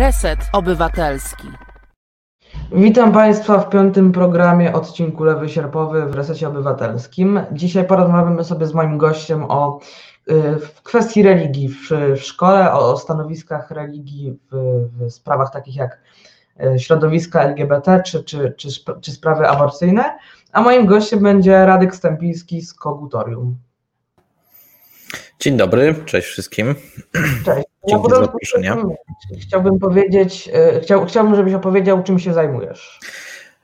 Reset Obywatelski. Witam Państwa w piątym programie odcinku Lewy Sierpowy w Resecie Obywatelskim. Dzisiaj porozmawiamy sobie z moim gościem o y, w kwestii religii w, szkole, o, o stanowiskach religii w, w, sprawach takich jak y, środowiska LGBT czy, czy, czy, czy sprawy aborcyjne. A moim gościem będzie Radek Stępiński z Kogutorium. Dzień dobry, cześć wszystkim. Cześć. Dzięki za zaproszenie. Chciałbym powiedzieć, e, chciał, chciałbym, żebyś opowiedział, czym się zajmujesz.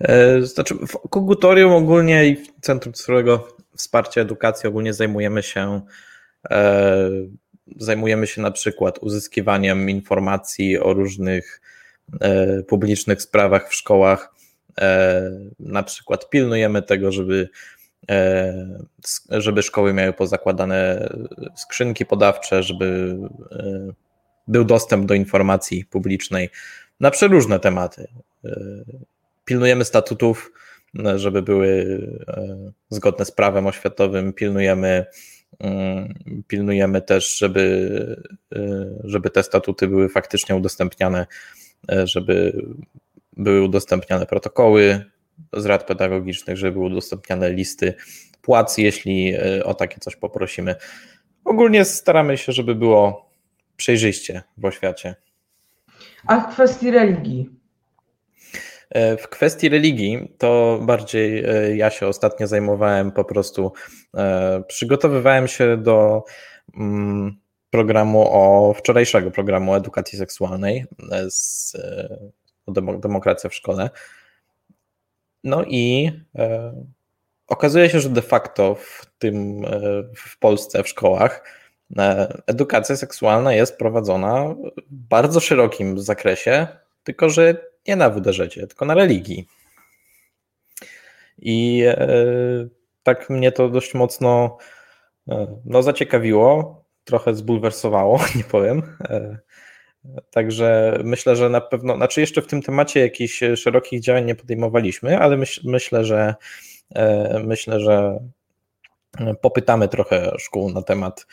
E, znaczy, w Kogutorium ogólnie i w Centrum Cyfrowego Wsparcia Edukacji ogólnie zajmujemy się e, zajmujemy się na przykład uzyskiwaniem informacji o różnych publicznych sprawach w szkołach. Na przykład pilnujemy tego, żeby żeby szkoły miały pozakładane skrzynki podawcze, żeby e, był dostęp do informacji publicznej na przeróżne tematy. E, pilnujemy statutów, żeby były zgodne z prawem oświatowym, pilnujemy, mm, pilnujemy też, żeby, żeby te statuty były faktycznie udostępniane, żeby były udostępniane protokoły z rad pedagogicznych, żeby były udostępniane listy płac, jeśli e, o takie coś poprosimy. Ogólnie staramy się, żeby było przejrzyście w oświacie. A w kwestii religii? E, w kwestii religii to bardziej e, ja się ostatnio zajmowałem po prostu, przygotowywałem się do mm, programu o wczorajszego programu edukacji seksualnej z Demokracja w szkole. No i e, okazuje się, że de facto w tym e, w Polsce, w szkołach, e, edukacja seksualna jest prowadzona w bardzo szerokim zakresie, tylko że nie na WDŻ, tylko na religii. I tak mnie to dość mocno no, zaciekawiło, trochę zbulwersowało, nie powiem. Także myślę, że na pewno, znaczy jeszcze w tym temacie jakichś szerokich działań nie podejmowaliśmy, ale myśl, myślę, że e, myślę, że popytamy trochę szkół na temat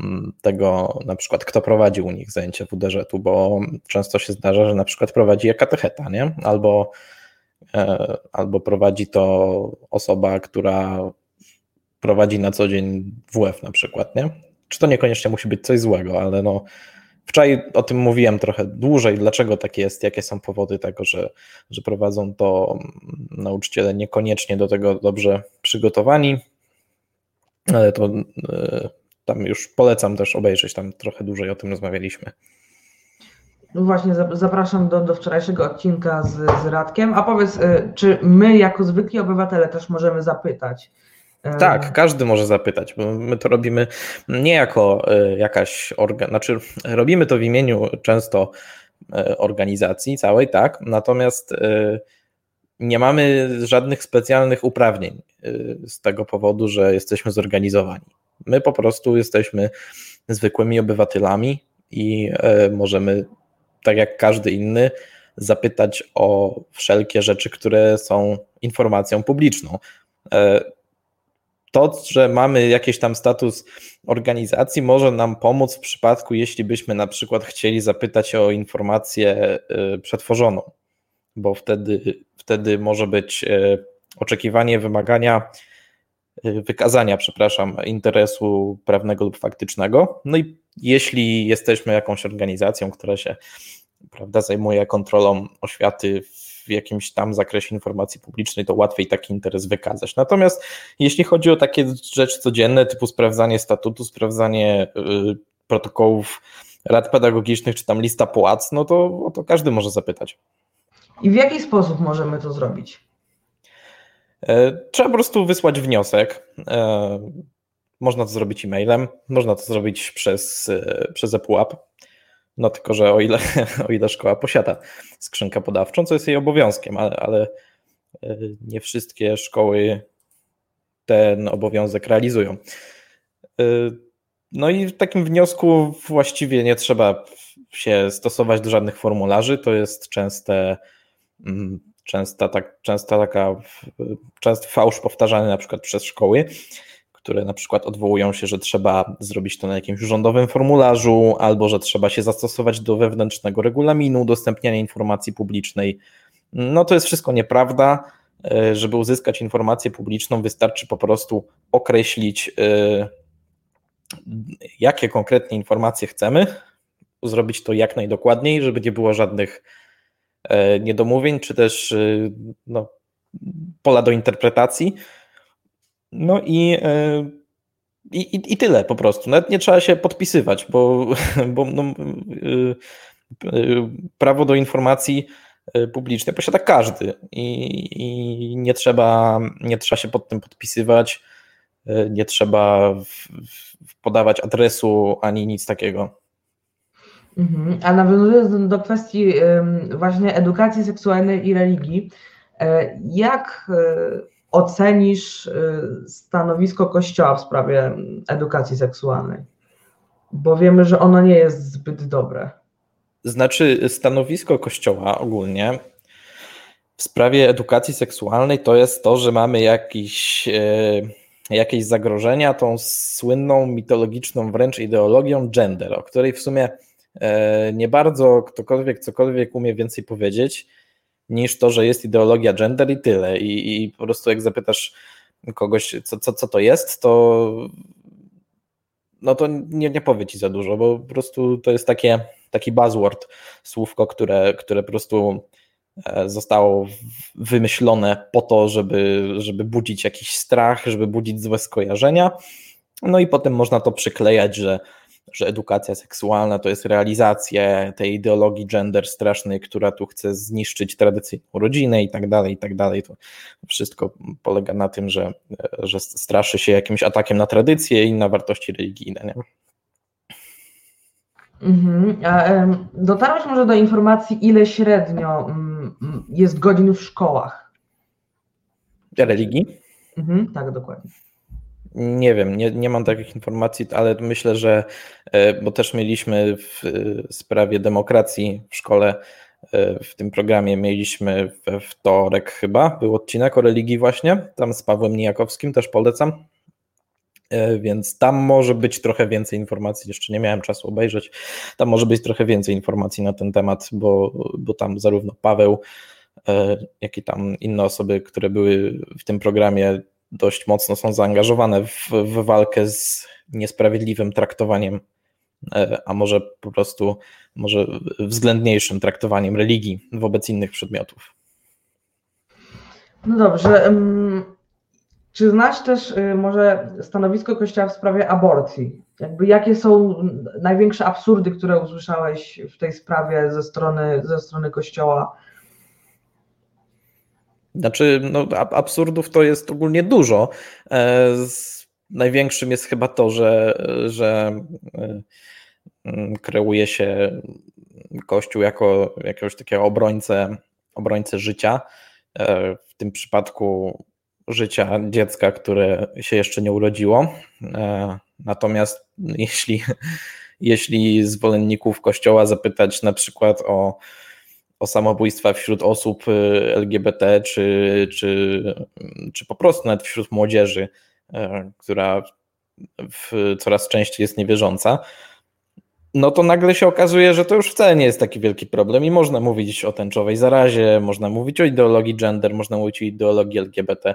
mm, tego, na przykład kto prowadzi u nich zajęcia WDŻ-u, bo często się zdarza, że na przykład prowadzi je katecheta, nie? Albo, e, albo prowadzi to osoba, która prowadzi na co dzień WF na przykład, nie? Czy to niekoniecznie musi być coś złego, ale no Wczoraj o tym mówiłem trochę dłużej, dlaczego tak jest, jakie są powody tego, że, że prowadzą to nauczyciele niekoniecznie do tego dobrze przygotowani, ale to e, tam już polecam też obejrzeć, tam trochę dłużej o tym rozmawialiśmy. No właśnie, zapraszam do, do wczorajszego odcinka z, z Radkiem. A powiedz, e, czy my jako zwykli obywatele też możemy zapytać, tak, każdy może zapytać, bo my to robimy nie jako e, jakaś organ, znaczy robimy to w imieniu często e, organizacji całej, tak, natomiast e, nie mamy żadnych specjalnych uprawnień z tego powodu, że jesteśmy zorganizowani. My po prostu jesteśmy zwykłymi obywatelami i możemy, tak jak każdy inny, zapytać o wszelkie rzeczy, które są informacją publiczną to, że mamy jakiś tam status organizacji, może nam pomóc w przypadku, jeśli byśmy na przykład chcieli zapytać o informację y, przetworzoną, bo wtedy, wtedy może być y, oczekiwanie wymagania y, wykazania, przepraszam, interesu prawnego lub faktycznego. No i jeśli jesteśmy jakąś organizacją, która się prawda, zajmuje kontrolą oświaty w jakimś tam zakresie informacji publicznej, to łatwiej taki interes wykazać. Natomiast jeśli chodzi o takie rzeczy codzienne, typu sprawdzanie statutu, sprawdzanie y, protokołów rad pedagogicznych, czy tam lista płac, no to, to każdy może zapytać. I w jaki sposób możemy to zrobić? E, trzeba po prostu wysłać wniosek. E, można to zrobić e-mailem, można to zrobić przez, e, przez ePUAP. No tylko, że o ile, o ile szkoła posiada skrzynkę podawczą, co jest jej obowiązkiem, ale, ale nie wszystkie szkoły ten obowiązek realizują. E, no i w takim wniosku właściwie nie trzeba się stosować do żadnych formularzy. To jest częste, mm, częsta, tak, częsta taka, często fałsz powtarzany na przykład przez szkoły które na przykład odwołują się, że trzeba zrobić to na jakimś rządowym formularzu, albo że trzeba się zastosować do wewnętrznego regulaminu udostępniania informacji publicznej. No to jest wszystko nieprawda. E, żeby uzyskać informację publiczną, wystarczy po prostu określić, e, jakie konkretnie informacje chcemy, zrobić to jak najdokładniej, żeby nie było żadnych e, niedomówień, czy też no, pola do interpretacji. No i, i, i tyle po prostu. Nawet nie trzeba się podpisywać, bo, bo no, prawo do informacji publicznej posiada każdy i, i, nie, trzeba, nie trzeba się pod tym podpisywać, nie trzeba w, w podawać adresu ani nic takiego. Mhm. A nawiązując do kwestii właśnie edukacji seksualnej i religii, e, jak e, ocenisz e, stanowisko Kościoła w sprawie edukacji seksualnej? Bo wiemy, że ono nie jest zbyt dobre. Znaczy, stanowisko Kościoła ogólnie w sprawie edukacji seksualnej to jest to, że mamy jakiś, e, jakieś zagrożenia tą słynną, mitologiczną wręcz ideologią gender, o której w sumie e, nie bardzo ktokolwiek cokolwiek umie więcej powiedzieć niż to, że jest ideologia gender i tyle. I, i po prostu jak zapytasz kogoś, co, co, co to jest, to no to nie, nie powie ci za dużo, bo po prostu to jest takie taki buzzword, słówko, które, które po prostu e, zostało wymyślone po to, żeby, żeby budzić jakiś strach, żeby budzić złe skojarzenia. No i potem można to przyklejać, że, że edukacja seksualna to jest realizacja tej ideologii gender strasznej, która tu chce zniszczyć tradycyjną rodzinę i tak dalej, i tak dalej. To wszystko polega na tym, że, że straszy się jakimś atakiem na tradycję i na wartości religijne. Nie? Mhm. Dotarłeś może do informacji, ile średnio mm, mm, jest godzin w szkołach? Religii? Mhm, tak, dokładnie. Nie wiem, nie, nie mam takich informacji, ale myślę, że, e, bo też mieliśmy w sprawie demokracji w szkole, e, w tym programie mieliśmy we wtorek chyba, był odcinek o religii właśnie, tam z Pawłem Nijakowskim, też polecam. E, więc tam może być trochę więcej informacji. Jeszcze nie miałem czasu obejrzeć. Tam może być trochę więcej informacji na ten temat, bo, bo tam zarówno Paweł, e, jak i tam inne osoby, które były w tym programie, dość mocno są zaangażowane w, w walkę z niesprawiedliwym traktowaniem, e, a może po prostu może względniejszym traktowaniem religii wobec innych przedmiotów. No dobrze. Czy znasz też y, może stanowisko Kościoła w sprawie aborcji? Jakby jakie są największe absurdy, które usłyszałeś w tej sprawie ze strony, ze strony Kościoła? Znaczy, no, absurdów to jest ogólnie dużo. E, największym jest chyba to, że, że e, kreuje się Kościół jako jakiegoś takiego obrońcę, obrońcę życia. E, w tym przypadku życia dziecka, które się jeszcze nie urodziło. Natomiast jeśli, jeśli zwolenników Kościoła zapytać na przykład o, o samobójstwa wśród osób y, LGBT, czy, czy, czy po prostu nawet wśród młodzieży, e, która coraz częściej jest niewierząca, no to nagle się okazuje, że to już wcale nie jest taki wielki problem i można mówić o tęczowej zarazie, można mówić o ideologii gender, można mówić o ideologii LGBT.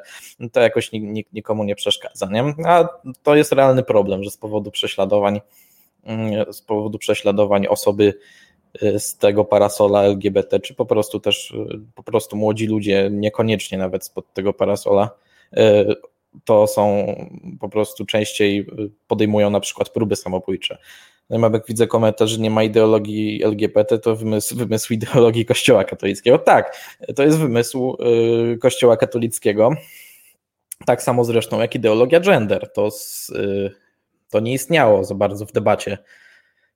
To jakoś nikomu nie przeszkadza, nie? A to jest realny problem, że z powodu prześladowań, mm, z powodu prześladowań osoby y, z tego parasola LGBT, czy po prostu też y, po prostu młodzi ludzie, niekoniecznie nawet spod tego parasola, y, to są po prostu częściej podejmują na przykład próby samobójcze. No jak widzę komentarz, że nie ma ideologii LGBT, to wymysł, wymysł ideologii Kościoła katolickiego. Tak, to jest wymysł y, Kościoła katolickiego. Tak samo zresztą jak ideologia gender. To, z, y, to nie istniało za bardzo w debacie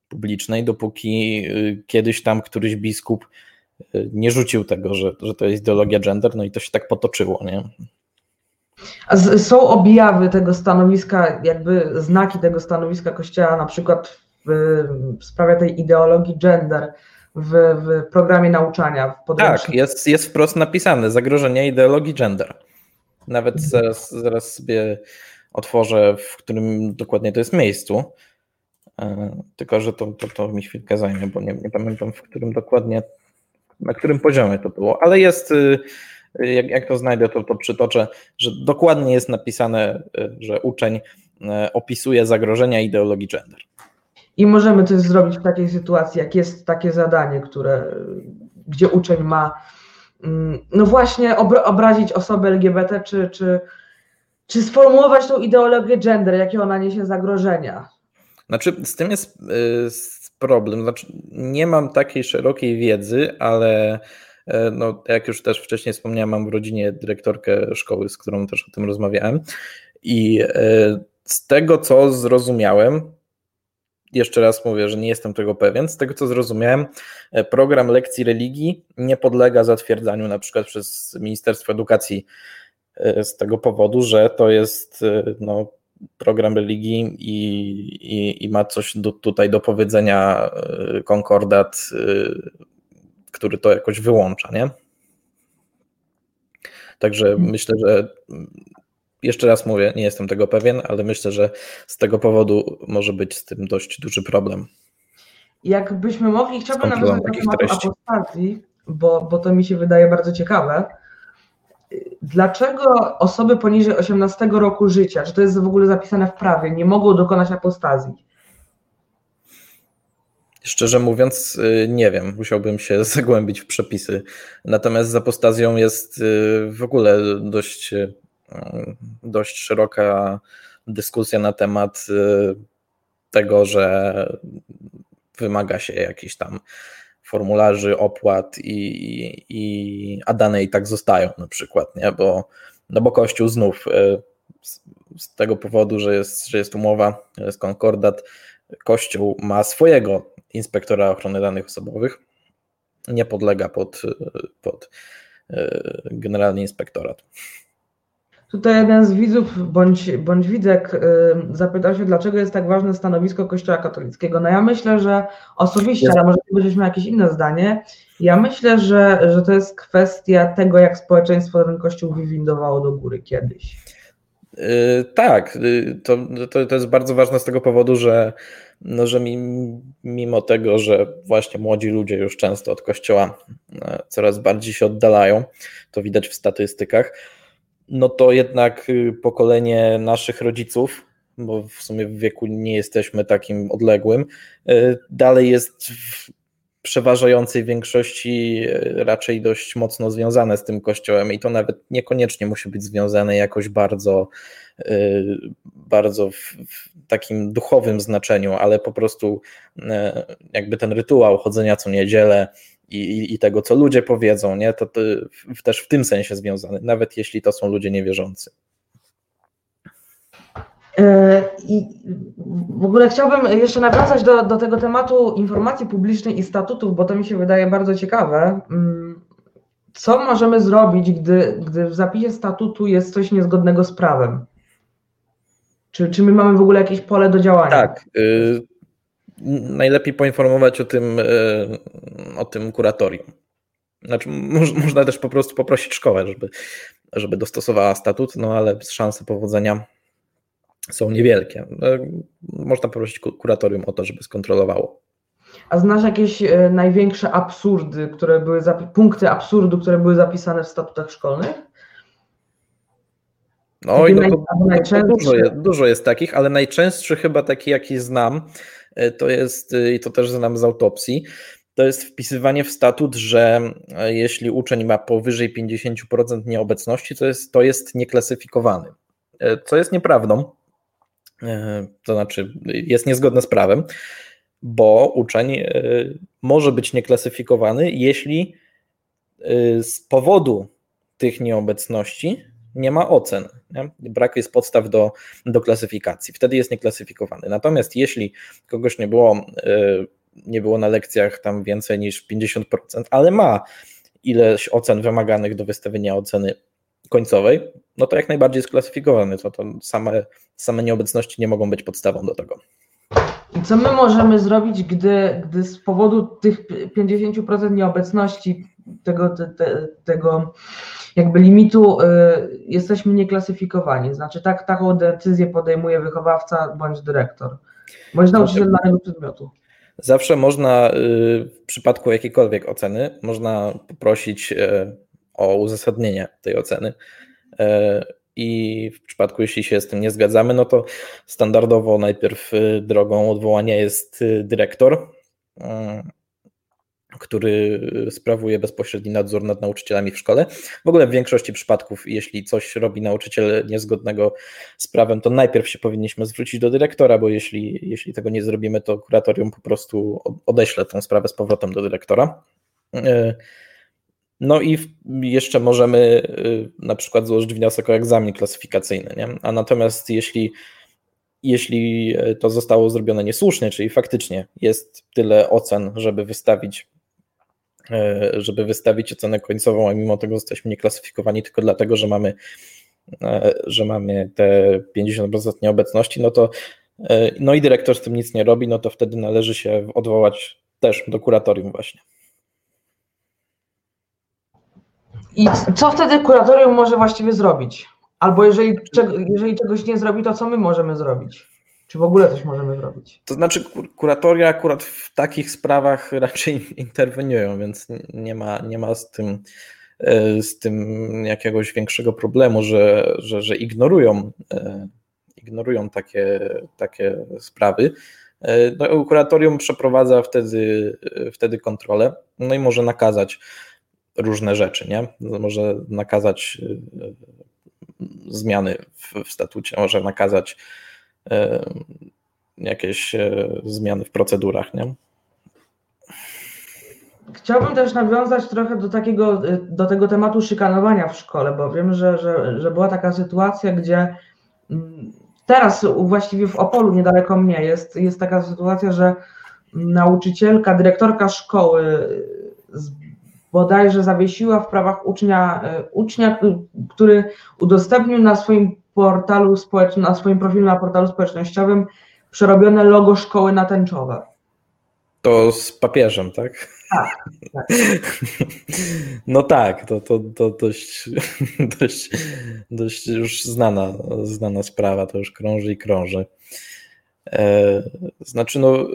publicznej, dopóki y, kiedyś tam któryś biskup nie rzucił tego, że, że to jest ideologia gender, no i to się tak potoczyło, nie? Są objawy tego stanowiska, jakby znaki tego stanowiska Kościoła, na przykład w, sprawie tej ideologii gender w, w programie nauczania. W tak, jest, jest wprost napisane zagrożenie ideologii gender. Nawet mhm. zaraz, zaraz sobie otworzę, w którym dokładnie to jest miejscu. Tylko, że to, to, to mi chwilkę zajmie, bo nie, nie pamiętam, w którym dokładnie, na którym poziomie to było, ale jest, jak, jak to znajdę, to, to przytoczę, że dokładnie jest napisane, że uczeń opisuje zagrożenia ideologii gender. I możemy coś zrobić w takiej sytuacji, jak jest takie zadanie, które, gdzie uczeń ma mm, no właśnie obrazić osobę LGBT, czy, czy, czy sformułować tą ideologię gender, jakie ona niesie zagrożenia. Znaczy, z tym jest y, problem. Znaczy, nie mam takiej szerokiej wiedzy, ale y, no, jak już też wcześniej wspomniałem, mam w rodzinie dyrektorkę szkoły, z którą też o tym rozmawiałem. I y, z tego, co zrozumiałem, jeszcze raz mówię, że nie jestem tego pewien. Z tego co zrozumiałem, e, program lekcji religii nie podlega zatwierdzaniu na przykład przez Ministerstwo Edukacji e, z tego powodu, że to jest e, no, program religii i, i, i ma coś do, tutaj do powiedzenia konkordat, który to jakoś wyłącza, nie? Także hmm. myślę, że jeszcze raz mówię, nie jestem tego pewien, ale myślę, że z tego powodu może być z tym dość duży problem. Jakbyśmy mogli, chciałbym nawiązać do tematu apostazji, bo, bo to mi się wydaje bardzo ciekawe. Dlaczego osoby poniżej 18 roku życia, czy to jest w ogóle zapisane w prawie, nie mogą dokonać apostazji? Szczerze mówiąc, y, nie wiem, musiałbym się zagłębić w przepisy. Natomiast z apostazją jest y, w ogóle dość y, dość szeroka dyskusja na temat tego, że wymaga się jakichś tam formularzy, opłat i, i, a dane i tak zostają na przykład, nie? Bo, no bo Kościół znów y, z, z tego powodu, że jest, że jest umowa, jest konkordat, Kościół ma swojego inspektora ochrony danych osobowych, nie podlega pod, pod y, generalny inspektorat. Tutaj jeden z widzów bądź, bądź widzek zapytał się, dlaczego jest tak ważne stanowisko Kościoła katolickiego. No ja myślę, że osobiście, ale może będziesz jakieś inne zdanie, ja myślę, że, że to jest kwestia tego, jak społeczeństwo ten Kościół wywindowało do góry kiedyś. Yy, tak, yy, to, to, to jest bardzo ważne z tego powodu, że, no, że mimo tego, że właśnie młodzi ludzie już często od kościoła yy, coraz bardziej się oddalają, to widać w statystykach, no to jednak y, pokolenie naszych rodziców, bo w sumie w wieku nie jesteśmy takim odległym, y, dalej jest w przeważającej większości y, raczej dość mocno związane z tym kościołem i to nawet niekoniecznie musi być związane jakoś bardzo, bardzo w, takim duchowym znaczeniu, ale po prostu jakby ten rytuał chodzenia co niedzielę, i, i tego, co ludzie powiedzą, nie? To, to też w tym sensie związane, nawet jeśli to są ludzie niewierzący. E, I w ogóle chciałbym jeszcze nawiązać do, do tego tematu informacji publicznej i statutów, bo to mi się wydaje bardzo ciekawe. Mm, co możemy zrobić, gdy, gdy w zapisie statutu jest coś niezgodnego z prawem? Czy, czy my mamy w ogóle jakieś pole do działania? Tak. Najlepiej poinformować o tym, e, o tym kuratorium. Znaczy, można też po prostu poprosić szkołę, żeby, żeby dostosowała statut, no ale szanse powodzenia są niewielkie. E, można poprosić kuratorium o to, żeby skontrolowało. A znasz jakieś e, największe absurdy, które były, punkty absurdu, które były zapisane w statutach szkolnych? No to, to, to dużo, jest, dużo jest takich, ale najczęstszy chyba taki, jaki znam, to jest, e, i to też znam z autopsji, to jest wpisywanie w statut, że e, jeśli uczeń ma powyżej 50% nieobecności, to jest, to jest nieklasyfikowany. Co jest nieprawdą, to znaczy jest niezgodne z prawem, bo uczeń może być nieklasyfikowany, jeśli z powodu tych nieobecności nie ma ocen. Nie? Brak jest podstaw do, do klasyfikacji. Wtedy jest nieklasyfikowany. Natomiast jeśli kogoś nie było, e, nie było na lekcjach tam więcej niż 50%, ale ma ileś ocen wymaganych do wystawienia oceny końcowej, no to jak najbardziej jest klasyfikowany. To, to same, same nieobecności nie mogą być podstawą do tego. Co my możemy zrobić, gdy, gdy z powodu tych 50% nieobecności tego, te, te, tego jakby limitu y, jesteśmy nieklasyfikowani. Znaczy tak, taką decyzję podejmuje wychowawca bądź dyrektor, bądź nauczyciel danego przedmiotu. Zawsze można y, w przypadku jakiejkolwiek oceny, można poprosić y, o uzasadnienie tej oceny. Y, I w przypadku, jeśli się z tym nie zgadzamy, no to standardowo najpierw drogą odwołania jest dyrektor który sprawuje bezpośredni nadzór nad nauczycielami w szkole. W ogóle w większości przypadków, jeśli coś robi nauczyciel niezgodnego z prawem, to najpierw się powinniśmy zwrócić do dyrektora, bo jeśli, jeśli tego nie zrobimy, to kuratorium po prostu odeśle tę sprawę z powrotem do dyrektora. E, no i jeszcze możemy e, na przykład złożyć wniosek o egzamin klasyfikacyjny, nie? a natomiast jeśli jeśli to zostało zrobione niesłusznie, czyli faktycznie jest tyle ocen, żeby wystawić E, żeby wystawić ocenę końcową, a mimo tego jesteśmy nieklasyfikowani tylko dlatego, że mamy, e, że mamy te 50% nieobecności, no to e, no i dyrektor z tym nic nie robi, no to wtedy należy się odwołać też do kuratorium właśnie. I co wtedy kuratorium może właściwie zrobić? Albo jeżeli, jeżeli czegoś nie zrobi, to co my możemy zrobić? Czy w ogóle coś możemy zrobić? To znaczy, kuratoria akurat w takich sprawach raczej interweniują, więc nie ma, nie ma z tym e, z tym jakiegoś większego problemu, że, że, że ignorują, e, ignorują takie, takie sprawy. E, no, kuratorium przeprowadza wtedy, wtedy kontrolę, no i może nakazać różne rzeczy, nie? Może nakazać zmiany w, statucie, może nakazać E, jakieś zmiany w procedurach, nie? Chciałbym też nawiązać trochę do takiego, do tego tematu szykanowania w szkole, bo wiem, że, że, że była taka sytuacja, gdzie mm, teraz właściwie w Opolu niedaleko mnie jest, jest taka sytuacja, że nauczycielka, dyrektorka szkoły bodajże zawiesiła w prawach ucznia, ucznia, który udostępnił na swoim portalu społecznym, na swoim profilu na portalu społecznościowym przerobione logo szkoły na tęczowe. To z papieżem, tak? Tak. tak. No tak, to, to, to dość, dość, dość już znana, znana sprawa, to już krąży i krąży. E, znaczy, no, e,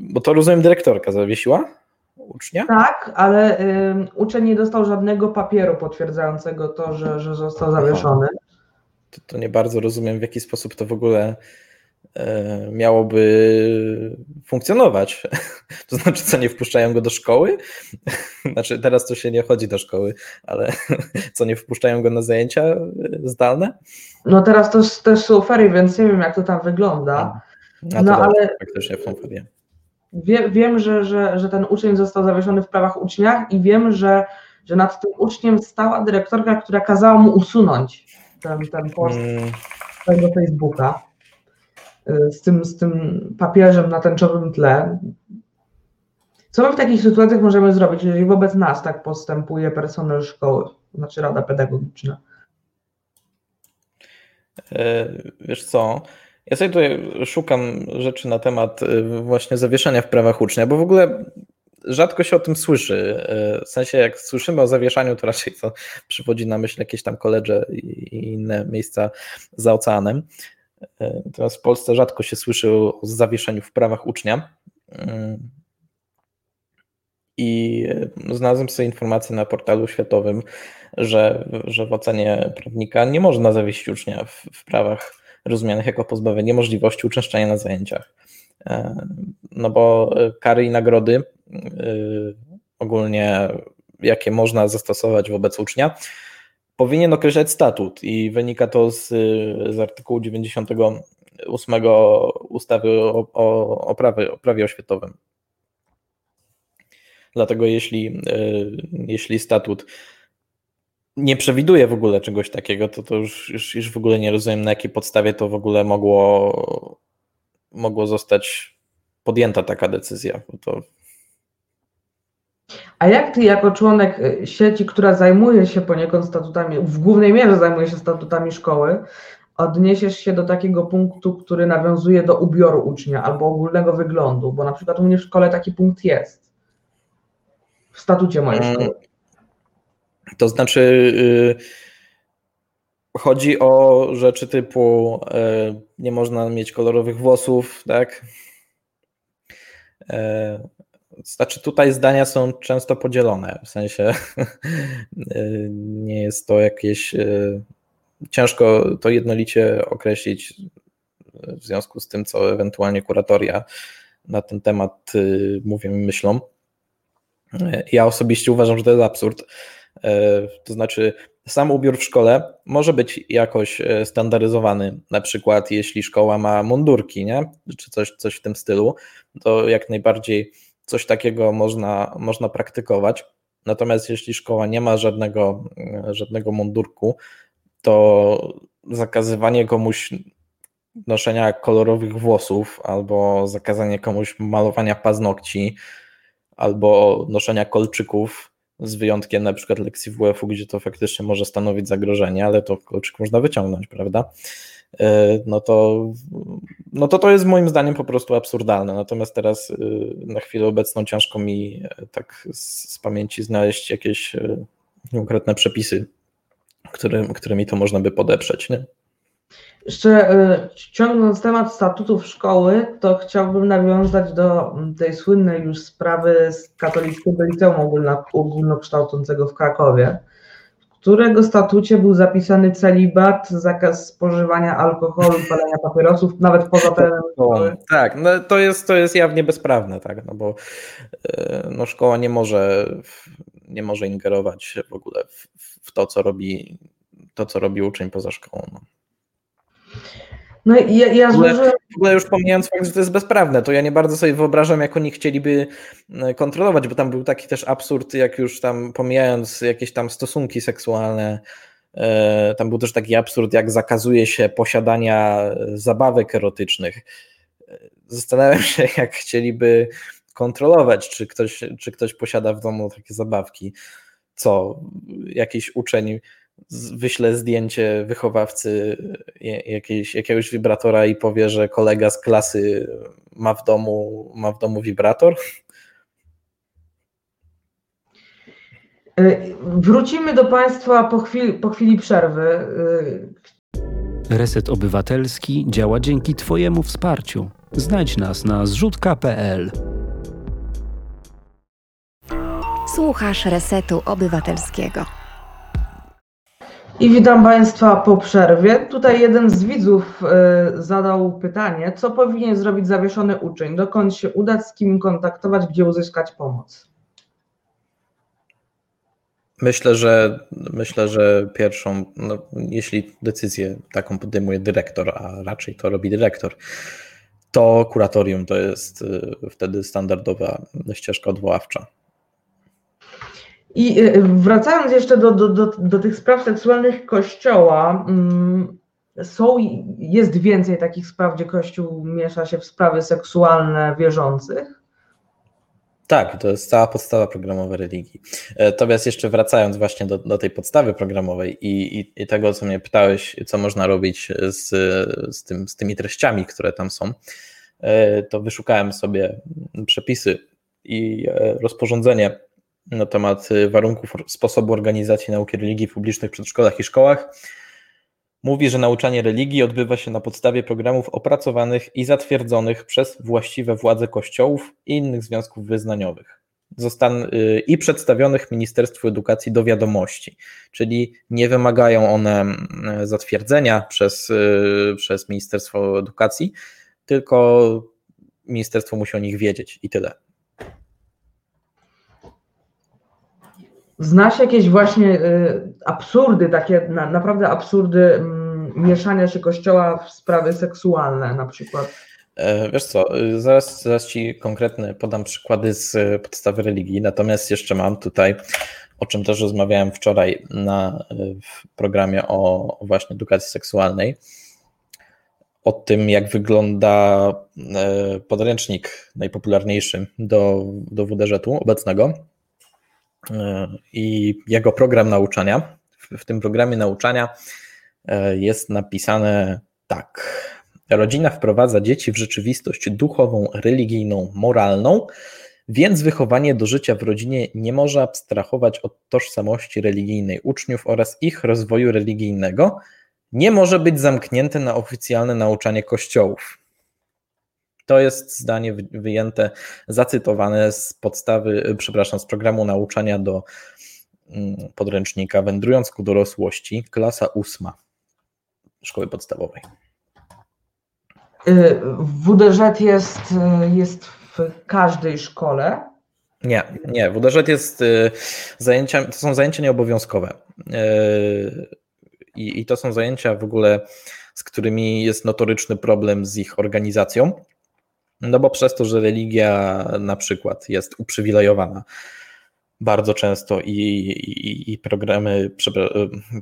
bo to rozumiem, dyrektorka zawiesiła ucznia? Tak, ale y, uczeń nie dostał żadnego papieru potwierdzającego to, że, że został zawieszony. To, to nie bardzo rozumiem, w jaki sposób to w ogóle e, miałoby funkcjonować. To znaczy, co nie wpuszczają go do szkoły? Znaczy, teraz to się nie chodzi do szkoły, ale co nie wpuszczają go na zajęcia e, zdalne? No teraz to też są ferie, więc nie wiem, jak to tam wygląda. A no ale faktycznie są ferie. Wie, wiem, że, że, że ten uczeń został zawieszony w prawach uczniach i wiem, że, że nad tym uczniem stała dyrektorka, która kazała mu usunąć ten, ten post mm. swojego Facebooka y, z tym, z tym papieżem na tęczowym tle. Co my w takich sytuacjach możemy zrobić, jeżeli wobec nas tak postępuje personel szkoły, znaczy Rada Pedagogiczna? E, wiesz co, ja sobie tutaj szukam rzeczy na temat y, właśnie zawieszania w prawach ucznia, bo w ogóle rzadko się o tym słyszy. E, w sensie, jak słyszymy o zawieszaniu, to raczej to przywodzi na myśl jakieś tam koledże i inne miejsca za oceanem. E, natomiast w Polsce rzadko się słyszy o zawieszeniu w prawach ucznia. I znalazłem sobie informację na portalu światowym, że, że w ocenie prawnika nie można zawiesić ucznia w, w prawach rozumianych jako pozbawienie możliwości uczęszczania na zajęciach. No bo kary i nagrody Y, ogólnie jakie można zastosować wobec ucznia, powinien określać statut i wynika to z, z artykułu 98 ustawy o, o, o, prawie, o prawie oświatowym. Dlatego jeśli, jeśli statut nie przewiduje w ogóle czegoś takiego, to, to już, już, już w ogóle nie rozumiem, na jakiej podstawie to w ogóle mogło, mogło zostać podjęta taka decyzja. To a jak ty jako członek y, sieci, która zajmuje się poniekąd statutami, w głównej mierze zajmuje się statutami szkoły, odniesiesz się do takiego punktu, który nawiązuje do ubioru ucznia albo ogólnego wyglądu, bo na przykład u mnie w szkole taki punkt jest. W statucie mojej mm, szkoły. To znaczy, y, chodzi o rzeczy typu y, nie można mieć kolorowych włosów, tak? Y, znaczy, tutaj zdania są często podzielone, w sensie nie jest to jakieś. Ciężko to jednolicie określić w związku z tym, co ewentualnie kuratoria na ten temat mówią i myślą. Ja osobiście uważam, że to jest absurd. E, to znaczy, sam ubiór w szkole może być jakoś e, standaryzowany. Na przykład, jeśli szkoła ma mundurki, nie? czy coś, coś w tym stylu, to jak najbardziej coś takiego można, można praktykować. Natomiast jeśli szkoła nie ma żadnego, e, żadnego mundurku, to zakazywanie komuś noszenia kolorowych włosów albo zakazanie komuś malowania paznokci albo noszenia kolczyków, z wyjątkiem na przykład lekcji WF-u, gdzie to faktycznie może stanowić zagrożenie, ale to kolczyk można wyciągnąć, prawda? E, no to, no to to jest moim zdaniem po prostu absurdalne. Natomiast teraz e, na chwilę obecną ciężko mi e, tak z, z pamięci znaleźć jakieś konkretne przepisy, którym, którymi to można by podeprzeć. Nie? Jeszcze e, ciągnąc temat statutów szkoły, to chciałbym nawiązać do mm, tej słynnej już sprawy z katolickiego liceum ogólnokształcącego w Krakowie, w którego statucie był zapisany celibat, zakaz spożywania alkoholu, palenia papierosów, nawet poza terenem szkoły. Tak, no to jest, to jest jawnie bezprawne, tak, no bo e, no szkoła nie może, nie może ingerować w ogóle w, w to, co robi to, co robi uczeń poza szkołą. No. No i ja, ja w, ogóle, w ogóle już pomijając fakt, że to jest bezprawne, to ja nie bardzo sobie wyobrażam, jak oni chcieliby e, kontrolować, bo tam był taki też absurd, jak już tam pomijając jakieś tam stosunki seksualne, e, tam był też taki absurd, jak zakazuje się posiadania zabawek erotycznych. E, zastanawiam się, jak chcieliby kontrolować, czy ktoś, czy ktoś posiada w domu takie zabawki. Co jakiś uczeń wyślę zdjęcie wychowawcy jakiejś, jakiegoś wibratora i powie, że kolega z klasy ma w domu, ma w domu wibrator? Y, wrócimy do Państwa po chwili, po chwili przerwy. Y, Reset Obywatelski działa dzięki Twojemu wsparciu. Znajdź nas na zrzutka.pl. Słuchasz Resetu Obywatelskiego. I witam Państwa po przerwie. Tutaj jeden z widzów y, zadał pytanie, co powinien zrobić zawieszony uczeń, dokąd się udać, z kim kontaktować, gdzie uzyskać pomoc. Myślę, że myślę, że pierwszą, no, jeśli decyzję taką podejmuje dyrektor, a raczej to robi dyrektor, to kuratorium to jest y, wtedy standardowa ścieżka odwoławcza. I y, wracając jeszcze do, do, do, do tych spraw seksualnych Kościoła, mm, są, jest więcej takich spraw, gdzie Kościół miesza się w sprawy seksualne wierzących? Tak, to jest cała podstawa programowa religii. E, natomiast jeszcze wracając właśnie do, do tej podstawy programowej i, i, i, tego, co mnie pytałeś, co można robić z, z, tym, z tymi treściami, które tam są, e, to wyszukałem sobie przepisy i e, rozporządzenie na temat y, warunków sposobu organizacji nauki religii w publicznych przedszkolach i szkołach. Mówi, że nauczanie religii odbywa się na podstawie programów opracowanych i zatwierdzonych przez właściwe władze kościołów i innych związków wyznaniowych Zostan, y, i przedstawionych Ministerstwu Edukacji do wiadomości, czyli nie wymagają one mm, zatwierdzenia przez, y, przez Ministerstwo Edukacji, tylko ministerstwo musi o nich wiedzieć i tyle. Znasz jakieś właśnie y, absurdy, takie na, naprawdę absurdy mm, mieszania się kościoła w sprawy seksualne na przykład? E, wiesz co, y, zaraz, zaraz Ci konkretne podam przykłady z y, podstawy religii, natomiast jeszcze mam tutaj, o czym też rozmawiałem wczoraj na, w programie o właśnie edukacji seksualnej, o tym, jak wygląda e, podręcznik najpopularniejszy do, do WDŻ-u obecnego i jego program nauczania. W tym programie nauczania e, jest napisane tak. Rodzina wprowadza dzieci w rzeczywistość duchową, religijną, moralną, Więc wychowanie do życia w rodzinie nie może abstrahować od tożsamości religijnej uczniów oraz ich rozwoju religijnego, nie może być zamknięte na oficjalne nauczanie kościołów. To jest zdanie wyjęte, zacytowane z podstawy, przepraszam, z programu nauczania do mm, podręcznika Wędrując ku dorosłości, klasa ósma szkoły podstawowej. Y, WDŻ jest, y, jest w każdej szkole? Nie, nie. WDŻ jest y, zajęcia, to są zajęcia nieobowiązkowe. I, I to są zajęcia w ogóle, z którymi jest notoryczny problem z ich organizacją. No bo przez to, że religia na przykład jest uprzywilejowana bardzo często i, i, i programy,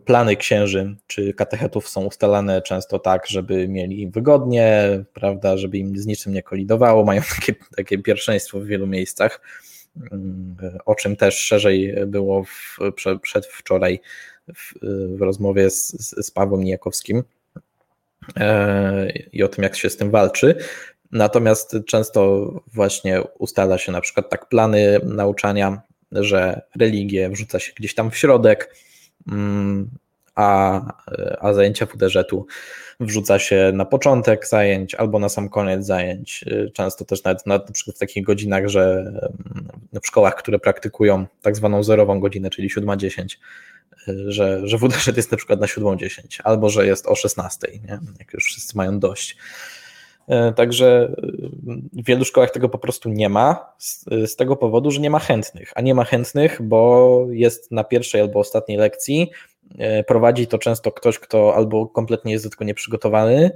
plany księży czy katechetów są ustalane często tak, żeby mieli wygodnie, prawda, żeby im z niczym nie kolidowało, mają takie, takie pierwszeństwo w wielu miejscach, o czym też szerzej było w, przedwczoraj w, w rozmowie z, z Pawłem Nijakowskim e, i o tym, jak się z tym walczy. Natomiast często właśnie ustala się na przykład tak plany nauczania, że religię wrzuca się gdzieś tam w środek, mm, a, a zajęcia WDŻ-u wrzuca się na początek zajęć albo na sam koniec zajęć. Często też nawet na, na przykład w takich godzinach, że mm, w szkołach, które praktykują tak zwaną zerową godzinę, czyli 7-10, że, że WDŻ jest na przykład na 7.10 albo że jest o 16, nie? jak już wszyscy mają dość. E, także e, w wielu szkołach tego po prostu nie ma, z, z, tego powodu, że nie ma chętnych. A nie ma chętnych, bo jest na pierwszej albo ostatniej lekcji. E, prowadzi to często ktoś, kto albo kompletnie jest do tego nieprzygotowany,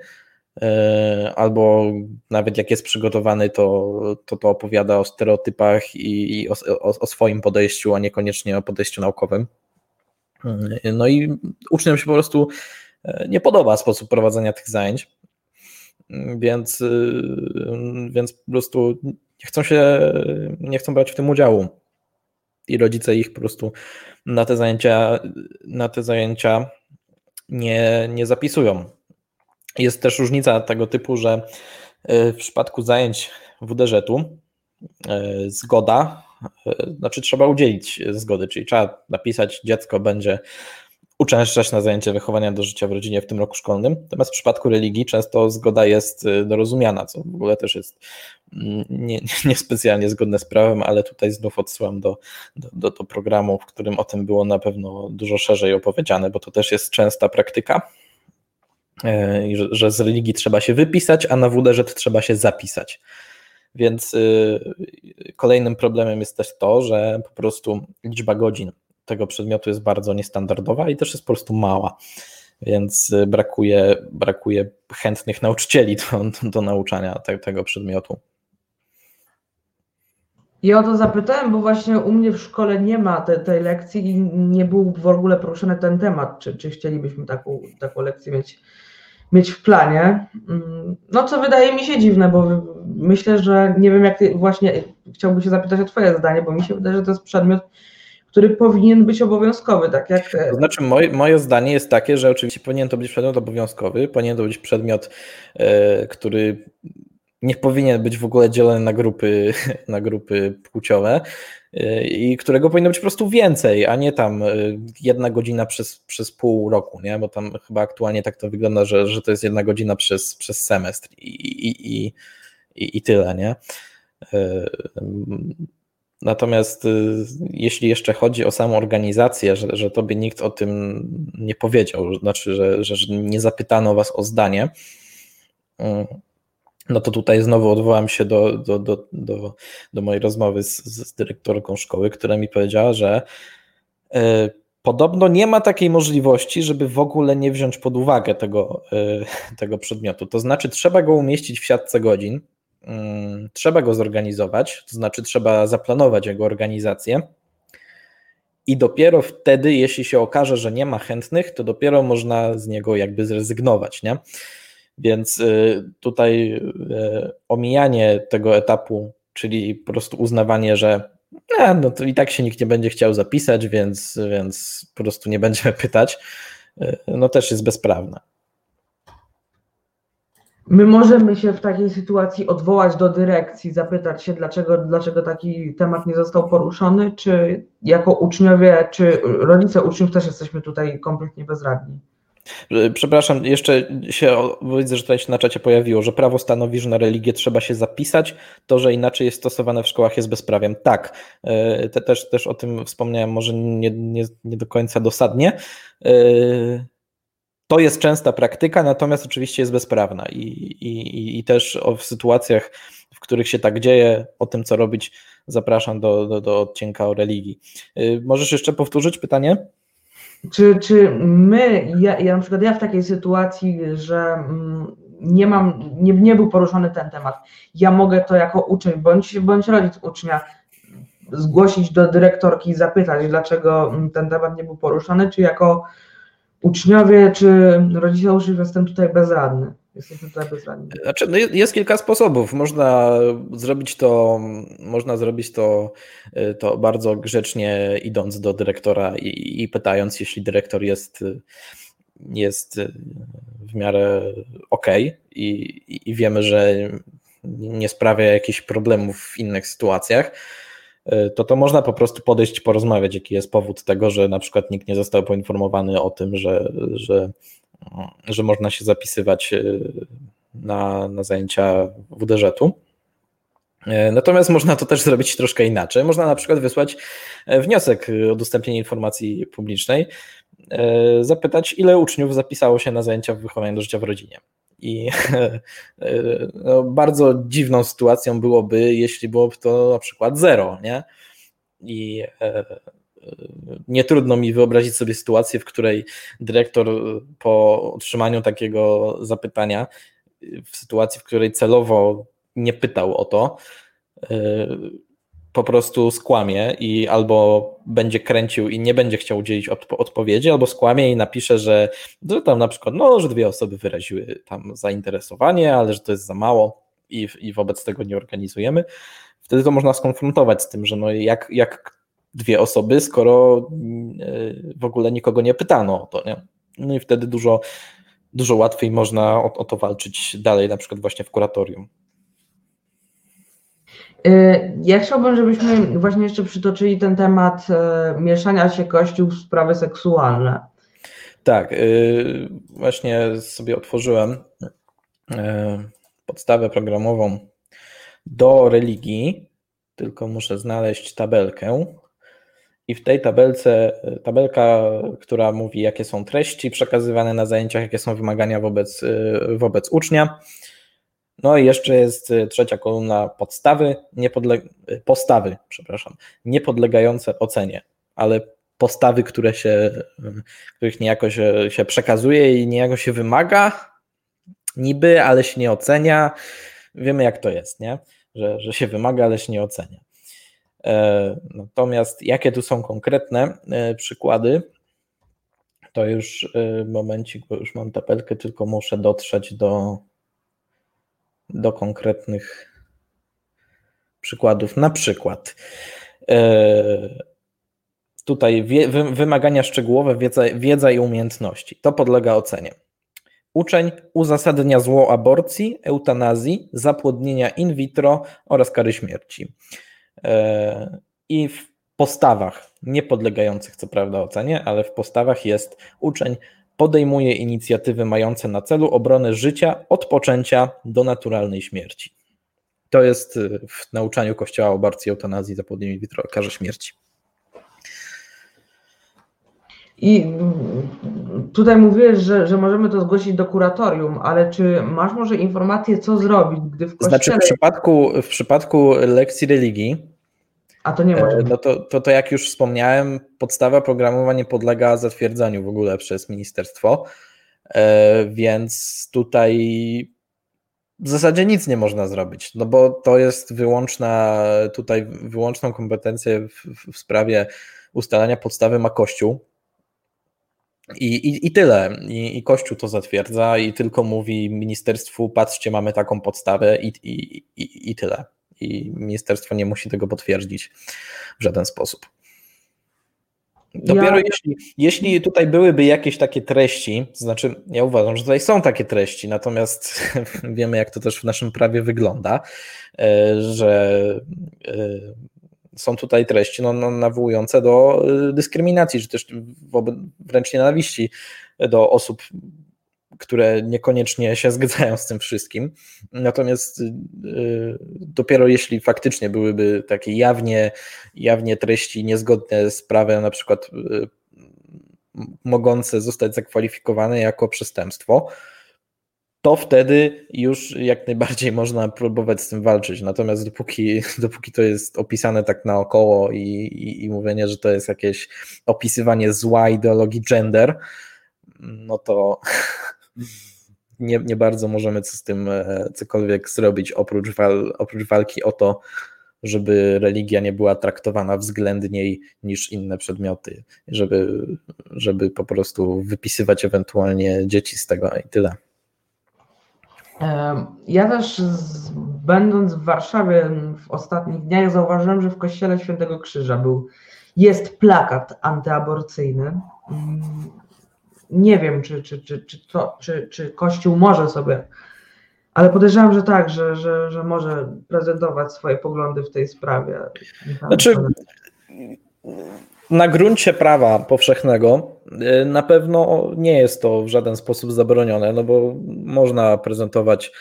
albo nawet jak jest przygotowany, to to, to opowiada o stereotypach i, i o, o, o swoim podejściu, a niekoniecznie o podejściu naukowym. No i uczniom się po prostu nie podoba sposób prowadzenia tych zajęć. Więc, y, więc po prostu nie chcą się, nie chcą brać w tym udziału. I rodzice ich po prostu na te zajęcia, na te zajęcia nie, nie zapisują. Jest też różnica tego typu, że y, w przypadku zajęć WDŻ-u y, zgoda, znaczy trzeba udzielić zgody, czyli trzeba napisać, dziecko będzie uczęszczać na zajęcia wychowania do życia w rodzinie w tym roku szkolnym. Natomiast w przypadku religii często zgoda jest y, dorozumiana, co w ogóle też jest niespecjalnie nie, zgodne z prawem, ale tutaj znów odsyłam do, do, do, do programu, w którym o tym było na pewno dużo szerzej opowiedziane, bo to też jest częsta praktyka. Że, że z religii trzeba się wypisać, a na WDŻ trzeba się zapisać. Więc y, kolejnym problemem jest też to, że po prostu liczba godzin tego przedmiotu jest bardzo niestandardowa i też jest po prostu mała, więc y, brakuje, brakuje chętnych nauczycieli do, do nauczania te, tego przedmiotu. Ja o to zapytałem, bo właśnie u mnie w szkole nie ma te, tej lekcji i nie był w ogóle poruszony ten temat, czy, czy chcielibyśmy taką, taką lekcję mieć, mieć w planie. Mm, no co wydaje mi się dziwne, bo myślę, że nie wiem jak ty, właśnie chciałbym się zapytać o twoje zdanie, bo mi się wydaje, że to jest przedmiot, który powinien być obowiązkowy, tak jak... E, to znaczy moje, moje zdanie jest takie, że oczywiście powinien to być przedmiot obowiązkowy, powinien to być przedmiot, e, który nie powinien być w ogóle dzielony na grupy, na grupy płciowe e, i którego powinno być po prostu więcej, a nie tam jedna godzina przez, przez pół roku, nie? bo tam chyba aktualnie tak to wygląda, że, że to jest jedna godzina przez, przez semestr i, i, i, i, i tyle, nie? Natomiast y, jeśli jeszcze chodzi o samą organizację, że, że tobie nikt o tym nie powiedział, znaczy, że, że nie zapytano was o zdanie, y, no to tutaj znowu odwołam się do, do, do, do, do mojej rozmowy z, z dyrektorką szkoły, która mi powiedziała, że y, podobno nie ma takiej możliwości, żeby w ogóle nie wziąć pod uwagę tego, tego przedmiotu. To znaczy, trzeba go umieścić w siatce godzin Mm, trzeba go zorganizować, to znaczy trzeba zaplanować jego organizację. I dopiero wtedy, jeśli się okaże, że nie ma chętnych, to dopiero można z niego jakby zrezygnować. Nie? Więc y, tutaj y, omijanie tego etapu, czyli po prostu uznawanie, że e, no to i tak się nikt nie będzie chciał zapisać, więc, więc po prostu nie będziemy pytać, y, no też jest bezprawne. My możemy się w takiej sytuacji odwołać do dyrekcji, zapytać się, dlaczego, dlaczego taki temat nie został poruszony, czy jako uczniowie, czy rodzice uczniów też jesteśmy tutaj kompletnie bezradni? Przepraszam, jeszcze się widzę, że tutaj się na czacie pojawiło, że prawo stanowi, że na religię trzeba się zapisać, to, że inaczej jest stosowane w szkołach jest bezprawiem. Tak, e, te, też, też o tym wspomniałem, może nie, nie, nie do końca dosadnie. To jest częsta praktyka, natomiast oczywiście jest bezprawna i, i, i też w sytuacjach, w których się tak dzieje, o tym co robić, zapraszam do, do, do odcinka o religii. E, możesz jeszcze powtórzyć pytanie? Czy, czy my, ja, ja na przykład ja w takiej sytuacji, że mm, nie mam, nie, nie był poruszony ten temat, ja mogę to jako uczeń bądź, bądź rodzic ucznia zgłosić do dyrektorki i zapytać, dlaczego ten temat nie był poruszony, czy jako uczniowie, czy rodzice jestem tutaj bezradny. Jesteśmy tutaj bezradni. Znaczy, no jest kilka sposobów. Można zrobić to, można zrobić to, y, to bardzo grzecznie, idąc do dyrektora i, i pytając, jeśli dyrektor jest, jest w miarę ok i, i wiemy, że nie sprawia jakichś problemów w innych sytuacjach, to to można po prostu podejść porozmawiać, jaki jest powód tego, że na przykład nikt nie został poinformowany o tym, że, że że można się zapisywać e, na, na zajęcia WDŻ-u. E, natomiast można to też zrobić troszkę inaczej. Można na przykład wysłać e, wniosek o udostępnienie informacji publicznej, zapytać, ile uczniów zapisało się na zajęcia w wychowaniu do życia w rodzinie. I no, bardzo dziwną sytuacją byłoby, jeśli byłoby to na przykład zero, nie? I nie trudno mi wyobrazić sobie sytuację, w której dyrektor po otrzymaniu takiego zapytania, w sytuacji, w której celowo nie pytał o to, po prostu skłamie i albo będzie kręcił i nie będzie chciał udzielić odpo odpowiedzi, albo skłamie i napisze, że, że tam na przykład, no, że dwie osoby wyraziły tam zainteresowanie, ale że to jest za mało i, i wobec tego nie organizujemy. Wtedy to można skonfrontować z tym, że no jak, jak dwie osoby, skoro e, w ogóle nikogo nie pytano o to. Nie? No i wtedy dużo, dużo łatwiej można o, o to walczyć dalej, na przykład właśnie w kuratorium. E, ja chciałbym, żebyśmy właśnie jeszcze przytoczyli ten temat e, mieszania się Kościół w sprawy seksualne. Tak, właśnie sobie otworzyłem podstawę programową do religii, tylko muszę znaleźć tabelkę. I w tej tabelce, tabelka, która mówi, jakie są treści przekazywane na zajęciach, jakie są wymagania wobec, wobec ucznia. No i jeszcze jest trzecia kolumna podstawy, niepodle- postawy, przepraszam, niepodlegające ocenie, ale postawy, które się, których niejako się, się przekazuje i niejako się wymaga, niby, ale się nie ocenia. Wiemy, jak to jest, nie? Że, że się wymaga, ale się nie ocenia. E, natomiast jakie tu są konkretne przykłady, to już momencik, bo już mam tapelkę, tylko muszę dotrzeć do, do konkretnych przykładów. Na przykład tutaj wymagania szczegółowe, wiedza, wiedza i umiejętności. To podlega ocenie. Uczeń uzasadnia zło aborcji, eutanazji, zapłodnienia in vitro oraz kary śmierci. E, I w postawach, nie podlegających co prawda ocenie, ale w postawach jest uczeń podejmuje inicjatywy mające na celu obronę życia od poczęcia do naturalnej śmierci. To jest e, w nauczaniu Kościoła o aborcji, eutanazji, zapłodnieniu in vitro, karze śmierci. I tutaj mówiłeś, że, że możemy to zgłosić do kuratorium, ale czy masz może informację, co zrobić, gdy w kościele... Znaczy w przypadku, w przypadku lekcji religii, a to nie może. No to, to, to jak już wspomniałem, podstawa programowa nie podlega zatwierdzaniu w ogóle przez ministerstwo, e, więc tutaj w zasadzie nic nie można zrobić, no bo to jest wyłączna, tutaj wyłączną kompetencję w, w sprawie ustalania podstawy ma Kościół, i, i, I tyle. I, I, Kościół to zatwierdza i tylko mówi ministerstwu, patrzcie, mamy taką podstawę i, i, i, i tyle. I ministerstwo nie musi tego potwierdzić w żaden sposób. Dopiero ja... jeśli, jeśli tutaj byłyby jakieś takie treści, to znaczy ja uważam, że tutaj są takie treści, natomiast wiemy, jak to też w naszym prawie wygląda, e, że e, są tutaj treści no, no, nawołujące do e, dyskryminacji, czy też wręcz nienawiści do osób które niekoniecznie się zgadzają z tym wszystkim. Natomiast y, dopiero jeśli faktycznie byłyby takie jawnie, jawnie treści niezgodne z prawem, na przykład y, mogące zostać zakwalifikowane jako przestępstwo, to wtedy już jak najbardziej można próbować z tym walczyć. Natomiast dopóki, dopóki to jest opisane tak naokoło i, i, i mówienie, że to jest jakieś opisywanie zła ideologii gender, no to nie, nie bardzo możemy z tym e, cokolwiek zrobić, oprócz, wal, oprócz walki o to, żeby religia nie była traktowana względniej niż inne przedmioty, żeby, żeby po prostu wypisywać ewentualnie dzieci z tego i tyle. Ja też, z, będąc w Warszawie w ostatnich dniach, zauważyłem, że w kościele Świętego Krzyża był, jest plakat antyaborcyjny. Nie wiem, czy, czy, czy, czy, to, czy, czy Kościół może sobie, ale podejrzewam, że tak, że, że, że może prezentować swoje poglądy w tej sprawie. Znaczy, na gruncie prawa powszechnego y, na pewno nie jest to w żaden sposób zabronione, no bo można prezentować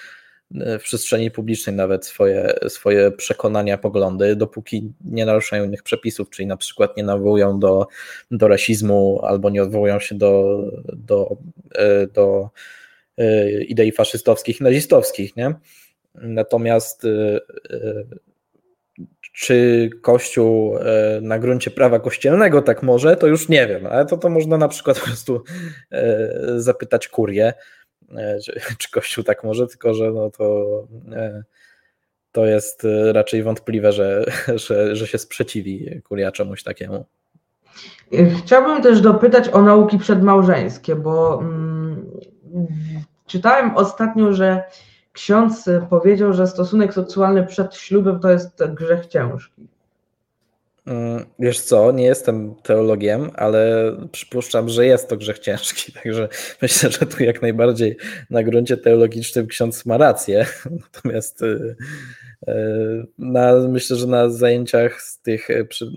w przestrzeni publicznej nawet swoje, swoje przekonania, poglądy, dopóki nie naruszają innych przepisów, czyli na przykład nie nawołują do, do rasizmu albo nie odwołują się do, do, e, do e, idei faszystowskich i nazistowskich. Nie? Natomiast e, czy Kościół na gruncie prawa kościelnego tak może, to już nie wiem, ale to, to można na przykład po prostu zapytać kurię E, czy Kościół tak może, tylko że no to, e, to jest e, raczej wątpliwe, że, że, że się sprzeciwi kuria czemuś takiemu. Chciałbym też dopytać o nauki przedmałżeńskie, bo mm, czytałem ostatnio, że ksiądz powiedział, że stosunek seksualny przed ślubem to jest grzech ciężki. Mm, wiesz co, nie jestem teologiem, ale przypuszczam, że jest to grzech ciężki, także myślę, że tu jak najbardziej na gruncie teologicznym ksiądz ma rację. Natomiast y, y, na, myślę, że na zajęciach z tych,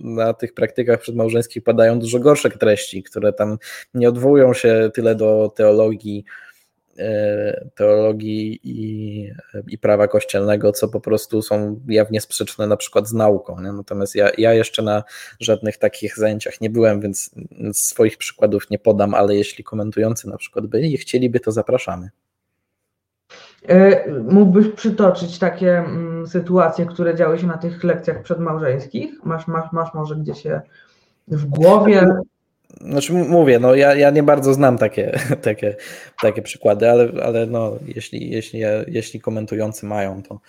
na tych praktykach przedmałżeńskich padają dużo gorsze treści, które tam nie odwołują się tyle do teologii, teologii i, i prawa kościelnego, co po prostu są jawnie sprzeczne na przykład z nauką. Nie? Natomiast ja, ja jeszcze na żadnych takich zajęciach nie byłem, więc swoich przykładów nie podam, ale jeśli komentujący na przykład byli i chcieliby, to zapraszamy. E, mógłbyś przytoczyć takie mm, sytuacje, które działy się na tych lekcjach przedmałżeńskich? Masz, masz, masz może gdzieś je w głowie? Znaczy mówię, no ja, ja nie bardzo znam takie, takie, takie przykłady, ale, ale no, jeśli, jeśli, jeśli komentujący mają, to,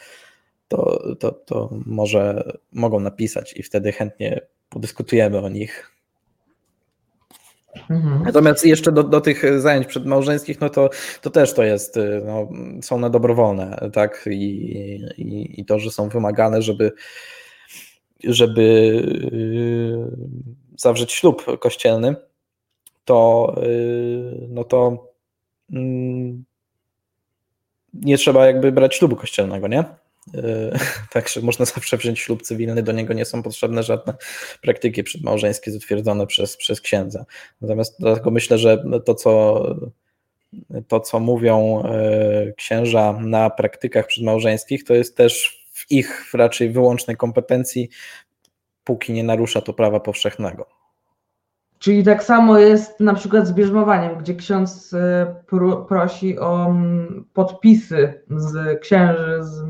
to, to, to może mogą napisać i wtedy chętnie podyskutujemy o nich. Mhm. Natomiast jeszcze do, do tych zajęć przedmałżeńskich, no to, to też to jest, no, są one dobrowolne, tak? I, i, i to, że są wymagane, żeby, żeby zawrzeć ślub kościelny, to, y, no to mm, nie trzeba jakby brać ślubu kościelnego, nie? Y, także można zawsze wziąć ślub cywilny, do niego nie są potrzebne żadne praktyki przedmałżeńskie zatwierdzone przez, przez księdza. Natomiast dlatego myślę, że to, co to, co mówią y, księża na praktykach przedmałżeńskich, to jest też w ich raczej wyłącznej kompetencji póki nie narusza to prawa powszechnego. Czyli tak samo jest na przykład z bierzmowaniem, gdzie ksiądz e, prosi o mm, podpisy z księży z,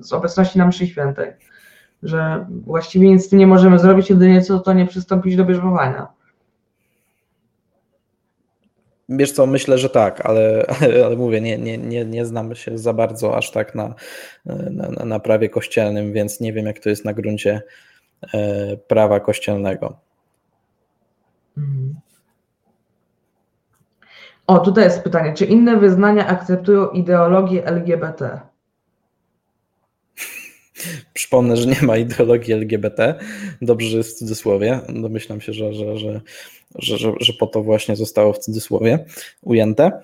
z obecności na mszy świętej, że właściwie nic z tym nie możemy zrobić, jedynie co to nie przystąpić do bierzmowania. Wiesz co, myślę, że tak, ale, ale, ale, mówię, nie, nie, nie, nie znam się za bardzo aż tak na, na, na prawie kościelnym, więc nie wiem, jak to jest na gruncie prawa kościelnego. O, tutaj jest pytanie, czy inne wyznania akceptują ideologię LGBT? Przypomnę, że nie ma ideologii LGBT. Dobrze, że jest w cudzysłowie. Domyślam się, że, że, że, że, że, po to właśnie zostało w cudzysłowie ujęte.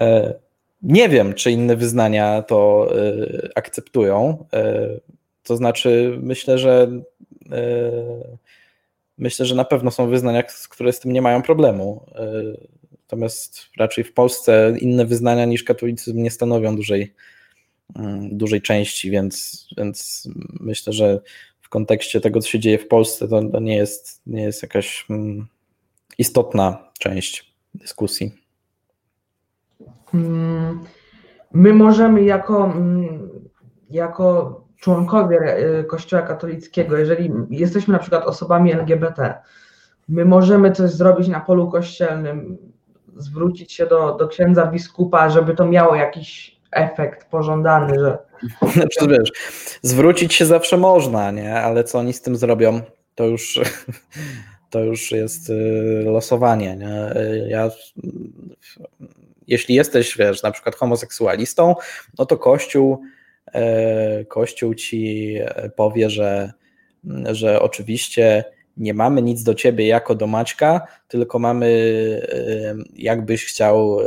E, nie wiem, czy inne wyznania to e, akceptują. E, to znaczy, myślę, że myślę, że na pewno są wyznania, które z tym nie mają problemu. Natomiast raczej w Polsce inne wyznania niż katolicyzm nie stanowią dużej, mm, dużej części, więc, więc myślę, że w kontekście tego, co się dzieje w Polsce, to, to nie, jest, nie jest jakaś mm, istotna część dyskusji. Mm, my możemy jako, jako członkowie e, Kościoła katolickiego, jeżeli jesteśmy na przykład osobami LGBT, my możemy coś zrobić na polu kościelnym, zwrócić się do, do księdza biskupa, żeby to miało jakiś efekt pożądany, że. Znaczy, wiesz, zwrócić się zawsze można, nie? Ale co oni z tym zrobią, to już, to już jest y, losowanie. Nie? Ja, jeśli jesteś, wiesz, na przykład homoseksualistą, no to Kościół, Kościół ci powie, że, że oczywiście nie mamy nic do ciebie jako do Maćka, tylko mamy jakbyś chciał e,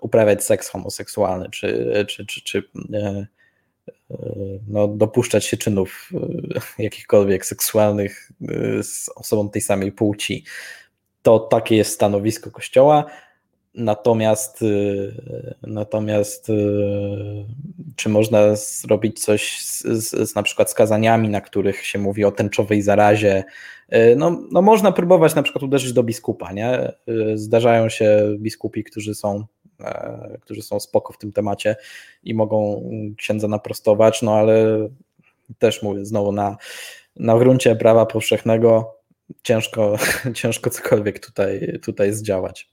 uprawiać seks homoseksualny, czy, czy, czy, czy e, e, no, dopuszczać się czynów jakichkolwiek seksualnych z osobą tej samej płci. To takie jest stanowisko Kościoła. Natomiast, y, natomiast y, czy można zrobić coś z, z, z, na przykład skazaniami, na których się mówi o tęczowej zarazie? Y, no, no można próbować na przykład uderzyć do biskupa, nie? Zdarzają się biskupi, którzy są, e, którzy są spoko w tym temacie i mogą księdza naprostować, no ale też mówię znowu na, na gruncie prawa powszechnego ciężko, ciężko cokolwiek tutaj, tutaj zdziałać.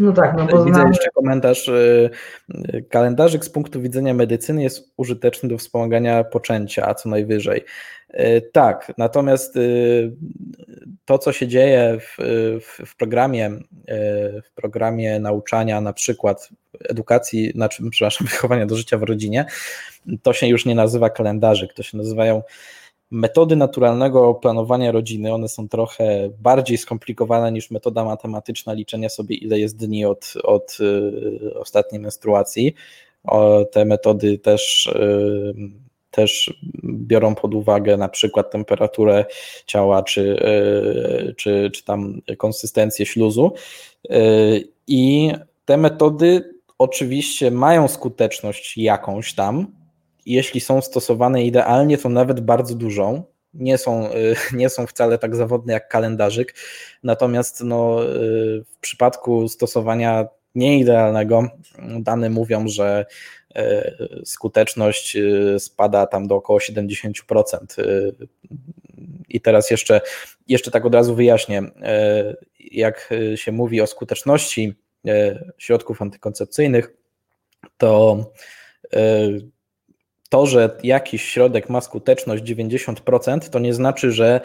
No tak, no bo Widzę znamy... jeszcze komentarz. Y, y, kalendarzyk z punktu widzenia medycyny jest użyteczny do wspomagania poczęcia, a co najwyżej. Y, tak, natomiast to, co się dzieje w, w, w, programie, w programie nauczania, na przykład edukacji, znaczy, przepraszam, wychowania do życia w rodzinie, to się już nie nazywa kalendarzyk, to się nazywają metody naturalnego planowania rodziny, one są trochę bardziej skomplikowane niż metoda matematyczna liczenia sobie, ile jest dni od, od y, ostatniej menstruacji. Te metody też, y, też biorą pod uwagę na przykład temperaturę ciała, czy, y, czy, czy tam konsystencję śluzu. I te metody oczywiście mają skuteczność jakąś tam, jeśli są stosowane idealnie, to nawet bardzo dużą. Nie są, y, nie są wcale tak zawodne jak kalendarzyk, natomiast no, y, w przypadku stosowania nieidealnego dane mówią, że y, skuteczność spada tam do około 70%. I teraz jeszcze, jeszcze tak od razu wyjaśnię, jak się mówi o skuteczności środków antykoncepcyjnych, to to, że jakiś środek ma skuteczność 90%, to nie znaczy, że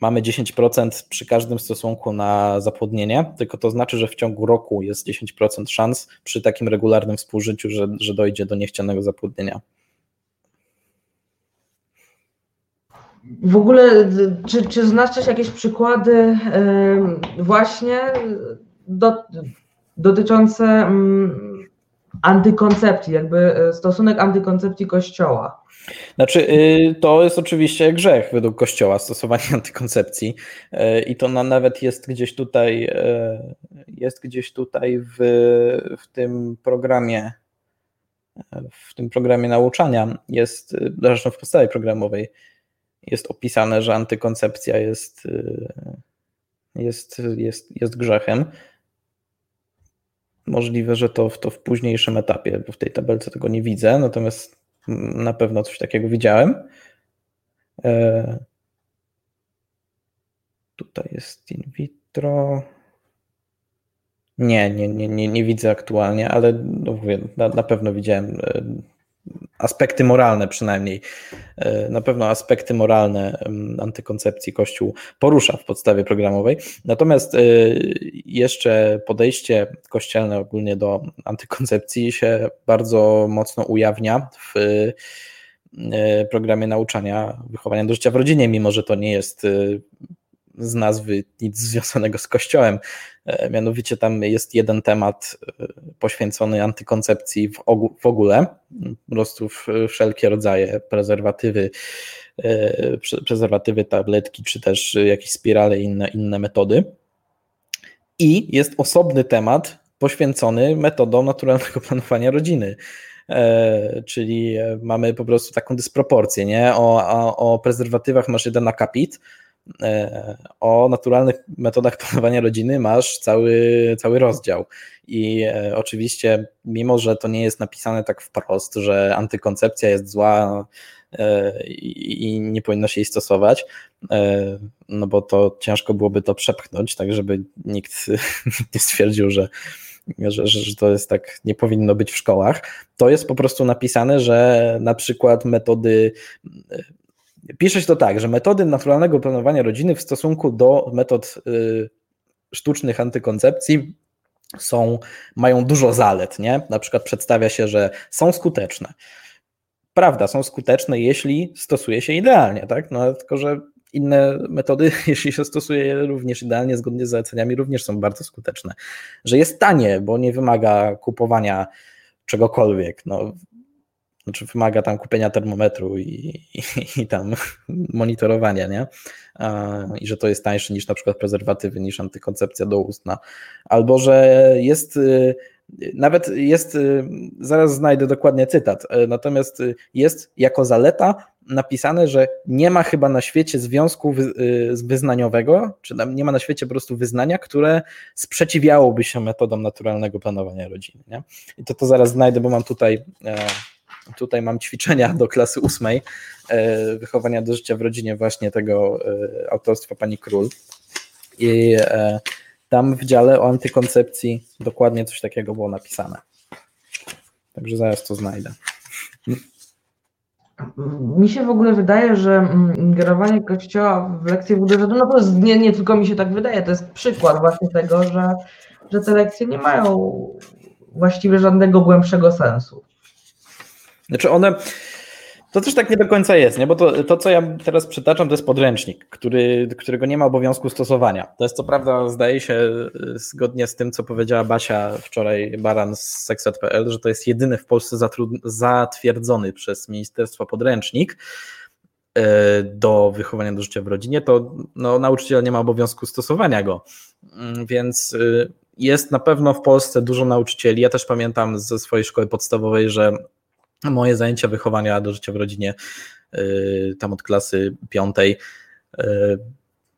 mamy 10% przy każdym stosunku na zapłodnienie, tylko to znaczy, że w ciągu roku jest 10% szans przy takim regularnym współżyciu, że, że dojdzie do niechcianego zapłodnienia. W ogóle, czy, czy znasz jakieś przykłady właśnie do, dotyczące antykoncepcji, jakby e, stosunek antykoncepcji Kościoła. Znaczy, y, to jest oczywiście grzech według Kościoła, stosowanie antykoncepcji e, i to nawet jest gdzieś tutaj, e, jest gdzieś tutaj w, w tym programie, w tym programie nauczania, jest, zresztą w podstawie programowej, jest opisane, że antykoncepcja jest, jest, jest, jest grzechem. Możliwe, że to, to w późniejszym etapie, bo w tej tabelce tego nie widzę, natomiast na pewno coś takiego widziałem. E, tutaj jest in vitro. Nie, nie, nie, nie, nie widzę aktualnie, ale no, na, na pewno widziałem e, aspekty moralne przynajmniej, e, na pewno aspekty moralne antykoncepcji Kościół porusza w podstawie programowej. Natomiast e, jeszcze podejście kościelne ogólnie do antykoncepcji się bardzo mocno ujawnia w, programie nauczania wychowania do życia w rodzinie, mimo że to nie jest z nazwy nic związanego z kościołem. Mianowicie tam jest jeden temat poświęcony antykoncepcji w, w ogóle, po prostu wszelkie rodzaje prezerwatywy, prezerwatywy, tabletki, czy też jakieś spirale i inne, inne metody. I jest osobny temat poświęcony metodom naturalnego planowania rodziny. E, czyli mamy po prostu taką dysproporcję, nie? O, o, o prezerwatywach masz jeden akapit, e, o naturalnych metodach planowania rodziny masz cały, cały rozdział. I e, oczywiście, mimo że to nie jest napisane tak wprost, że antykoncepcja jest zła, i nie powinno się jej stosować, no bo to ciężko byłoby to przepchnąć, tak żeby nikt nie stwierdził, że, że, że to jest tak, nie powinno być w szkołach. To jest po prostu napisane, że na przykład metody Pisze się to tak, że metody naturalnego planowania rodziny w stosunku do metod y, sztucznych antykoncepcji są, mają dużo zalet, nie? Na przykład przedstawia się, że są skuteczne, prawda, są skuteczne, jeśli stosuje się idealnie, tak? No tylko, że inne metody, jeśli się stosuje je również idealnie, zgodnie z zaleceniami, również są bardzo skuteczne. Że jest tanie, bo nie wymaga kupowania czegokolwiek. No, znaczy wymaga tam kupienia termometru i, i, i tam monitorowania, nie? I że to jest tańsze niż na przykład prezerwatywy, niż antykoncepcja doustna. Albo że jest y, nawet jest, y, zaraz znajdę dokładnie cytat, y, natomiast jest jako zaleta napisane, że nie ma chyba na świecie związku wyznaniowego, czy nie ma na świecie po prostu wyznania, które sprzeciwiałoby się metodom naturalnego planowania rodziny. Nie? I to, to zaraz znajdę, bo mam tutaj, e, tutaj mam ćwiczenia do klasy ósmej e, wychowania do życia w rodzinie właśnie tego e, autorstwa pani Król. I tam w dziale o antykoncepcji dokładnie coś takiego było napisane. Także zaraz to znajdę. Mi się w ogóle wydaje, że ingerowanie Kościoła w lekcje budżetu, no to nie, nie tylko mi się tak wydaje, to jest przykład właśnie tego, że, że te lekcje nie mają właściwie żadnego głębszego sensu. Znaczy one, to też tak nie do końca jest, nie? bo to, to, co ja teraz przytaczam, to jest podręcznik, który, którego nie ma obowiązku stosowania. To jest co prawda, zdaje się, zgodnie z tym, co powiedziała Basia wczoraj, Baran z sekset.pl, że to jest jedyny w Polsce zatwierdzony przez ministerstwo podręcznik e, do wychowania do życia w rodzinie, to no, nauczyciel nie ma obowiązku stosowania go. Mm, więc y, jest na pewno w Polsce dużo nauczycieli. Ja też pamiętam ze swojej szkoły podstawowej, że moje zajęcia wychowania do życia w rodzinie, y, tam od klasy piątej, y,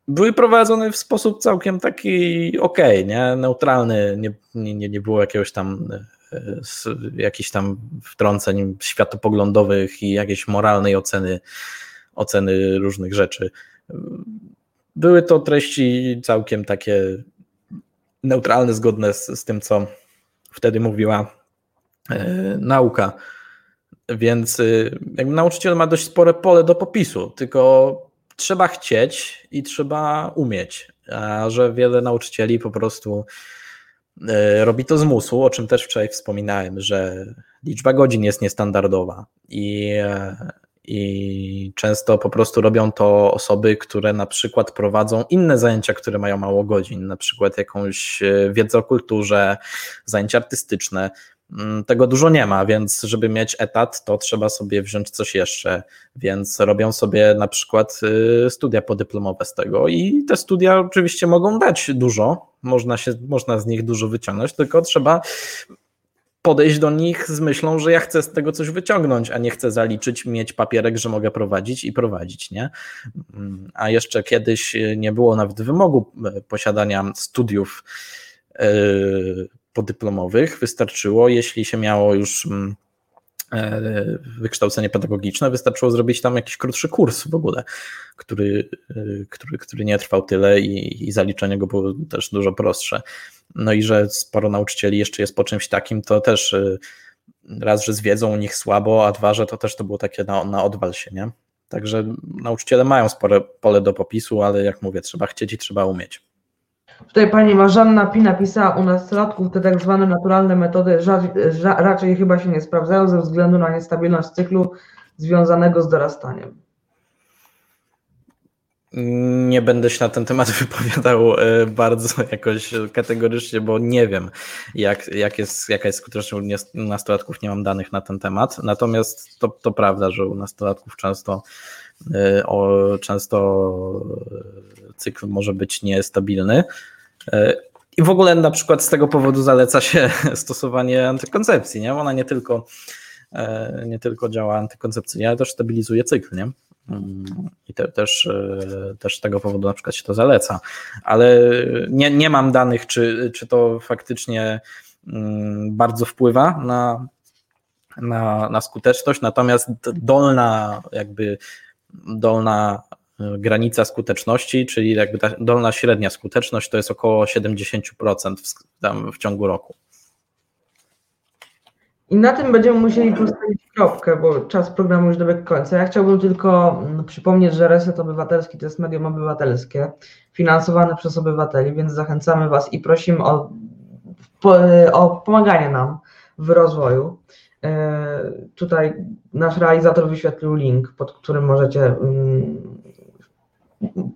były prowadzone w sposób całkiem taki ok, nie? neutralny, nie, nie, nie było jakiegoś tam y, jakichś tam wtrąceń światopoglądowych i jakiejś moralnej oceny, oceny różnych rzeczy. Były to treści całkiem takie neutralne, zgodne z, z tym, co wtedy mówiła nauka. Więc y, jakby nauczyciel ma dość spore pole do popisu, tylko trzeba chcieć i trzeba umieć. A że wiele nauczycieli po prostu y, robi to z musu, o czym też wczoraj wspominałem, że liczba godzin jest niestandardowa i, i często po prostu robią to osoby, które na przykład prowadzą inne zajęcia, które mają mało godzin, na przykład jakąś y, wiedzę o kulturze, zajęcia artystyczne. Mm, tego dużo nie ma, więc żeby mieć etat, to trzeba sobie wziąć coś jeszcze, więc robią sobie na przykład y, studia podyplomowe z tego i te studia oczywiście mogą dać dużo, można, się, można z nich dużo wyciągnąć, tylko trzeba podejść do nich z myślą, że ja chcę z tego coś wyciągnąć, a nie chcę zaliczyć, mieć papierek, że mogę prowadzić i prowadzić, nie? Mm, a jeszcze kiedyś nie było nawet wymogu y, posiadania studiów podyplomowych wystarczyło, jeśli się miało już mm, e, wykształcenie pedagogiczne, wystarczyło zrobić tam jakiś krótszy kurs w ogóle, który, e, który, który nie trwał tyle i, i zaliczenie go było też dużo prostsze. No i że sporo nauczycieli jeszcze jest po czymś takim, to też e, raz, że z wiedzą u nich słabo, a dwa, że to też to było takie na, na odwal się, nie? Także nauczyciele mają spore pole do popisu, ale jak mówię, trzeba chcieć i trzeba umieć. Tutaj pani Marzanna Pi napisała, u nastolatków te tak zwane naturalne metody raczej chyba się nie sprawdzają ze względu na niestabilność cyklu związanego z dorastaniem. Nie będę się na ten temat wypowiadał e, bardzo jakoś kategorycznie, bo nie wiem, jak, jak jest, jaka jest skuteczność u nastolatków, nie mam danych na ten temat. Natomiast to, to prawda, że u nastolatków często, e, często cykl może być niestabilny. E, I w ogóle na przykład z tego powodu zaleca się stosowanie antykoncepcji. Nie? Ona nie tylko, nie tylko działa antykoncepcyjnie, ale też stabilizuje cykl. Nie? I te, też, e, też z tego powodu na przykład się to zaleca. Ale nie, nie mam danych, czy, czy to faktycznie mm, bardzo wpływa na, na, na skuteczność, natomiast dolna jakby dolna e, granica skuteczności, czyli jakby ta dolna średnia skuteczność to jest około 70% w, tam w ciągu roku. I na tym będziemy musieli postawić kropkę, bo czas programu już dobiegł końca. Ja chciałbym tylko mm, przypomnieć, że Reset Obywatelski to jest medium obywatelskie, finansowane przez obywateli, więc zachęcamy Was i prosimy o, o pomaganie nam w rozwoju. E, tutaj nasz realizator wyświetlił link, pod którym możecie mm,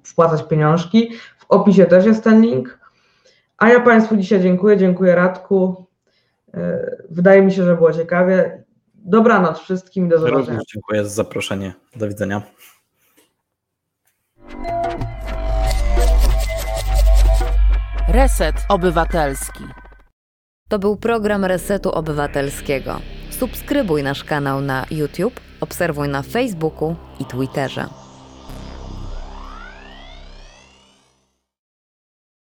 wpłacać pieniążki. W opisie też jest ten link. A ja Państwu dzisiaj dziękuję. Dziękuję Radku. E, wydaje mi się, że było ciekawie. Dobranoc wszystkim i do zobaczenia. Również dziękuję za zaproszenie. Do widzenia. Reset Obywatelski. To był program Resetu Obywatelskiego. Subskrybuj nasz kanał na YouTube, obserwuj na Facebooku i Twitterze.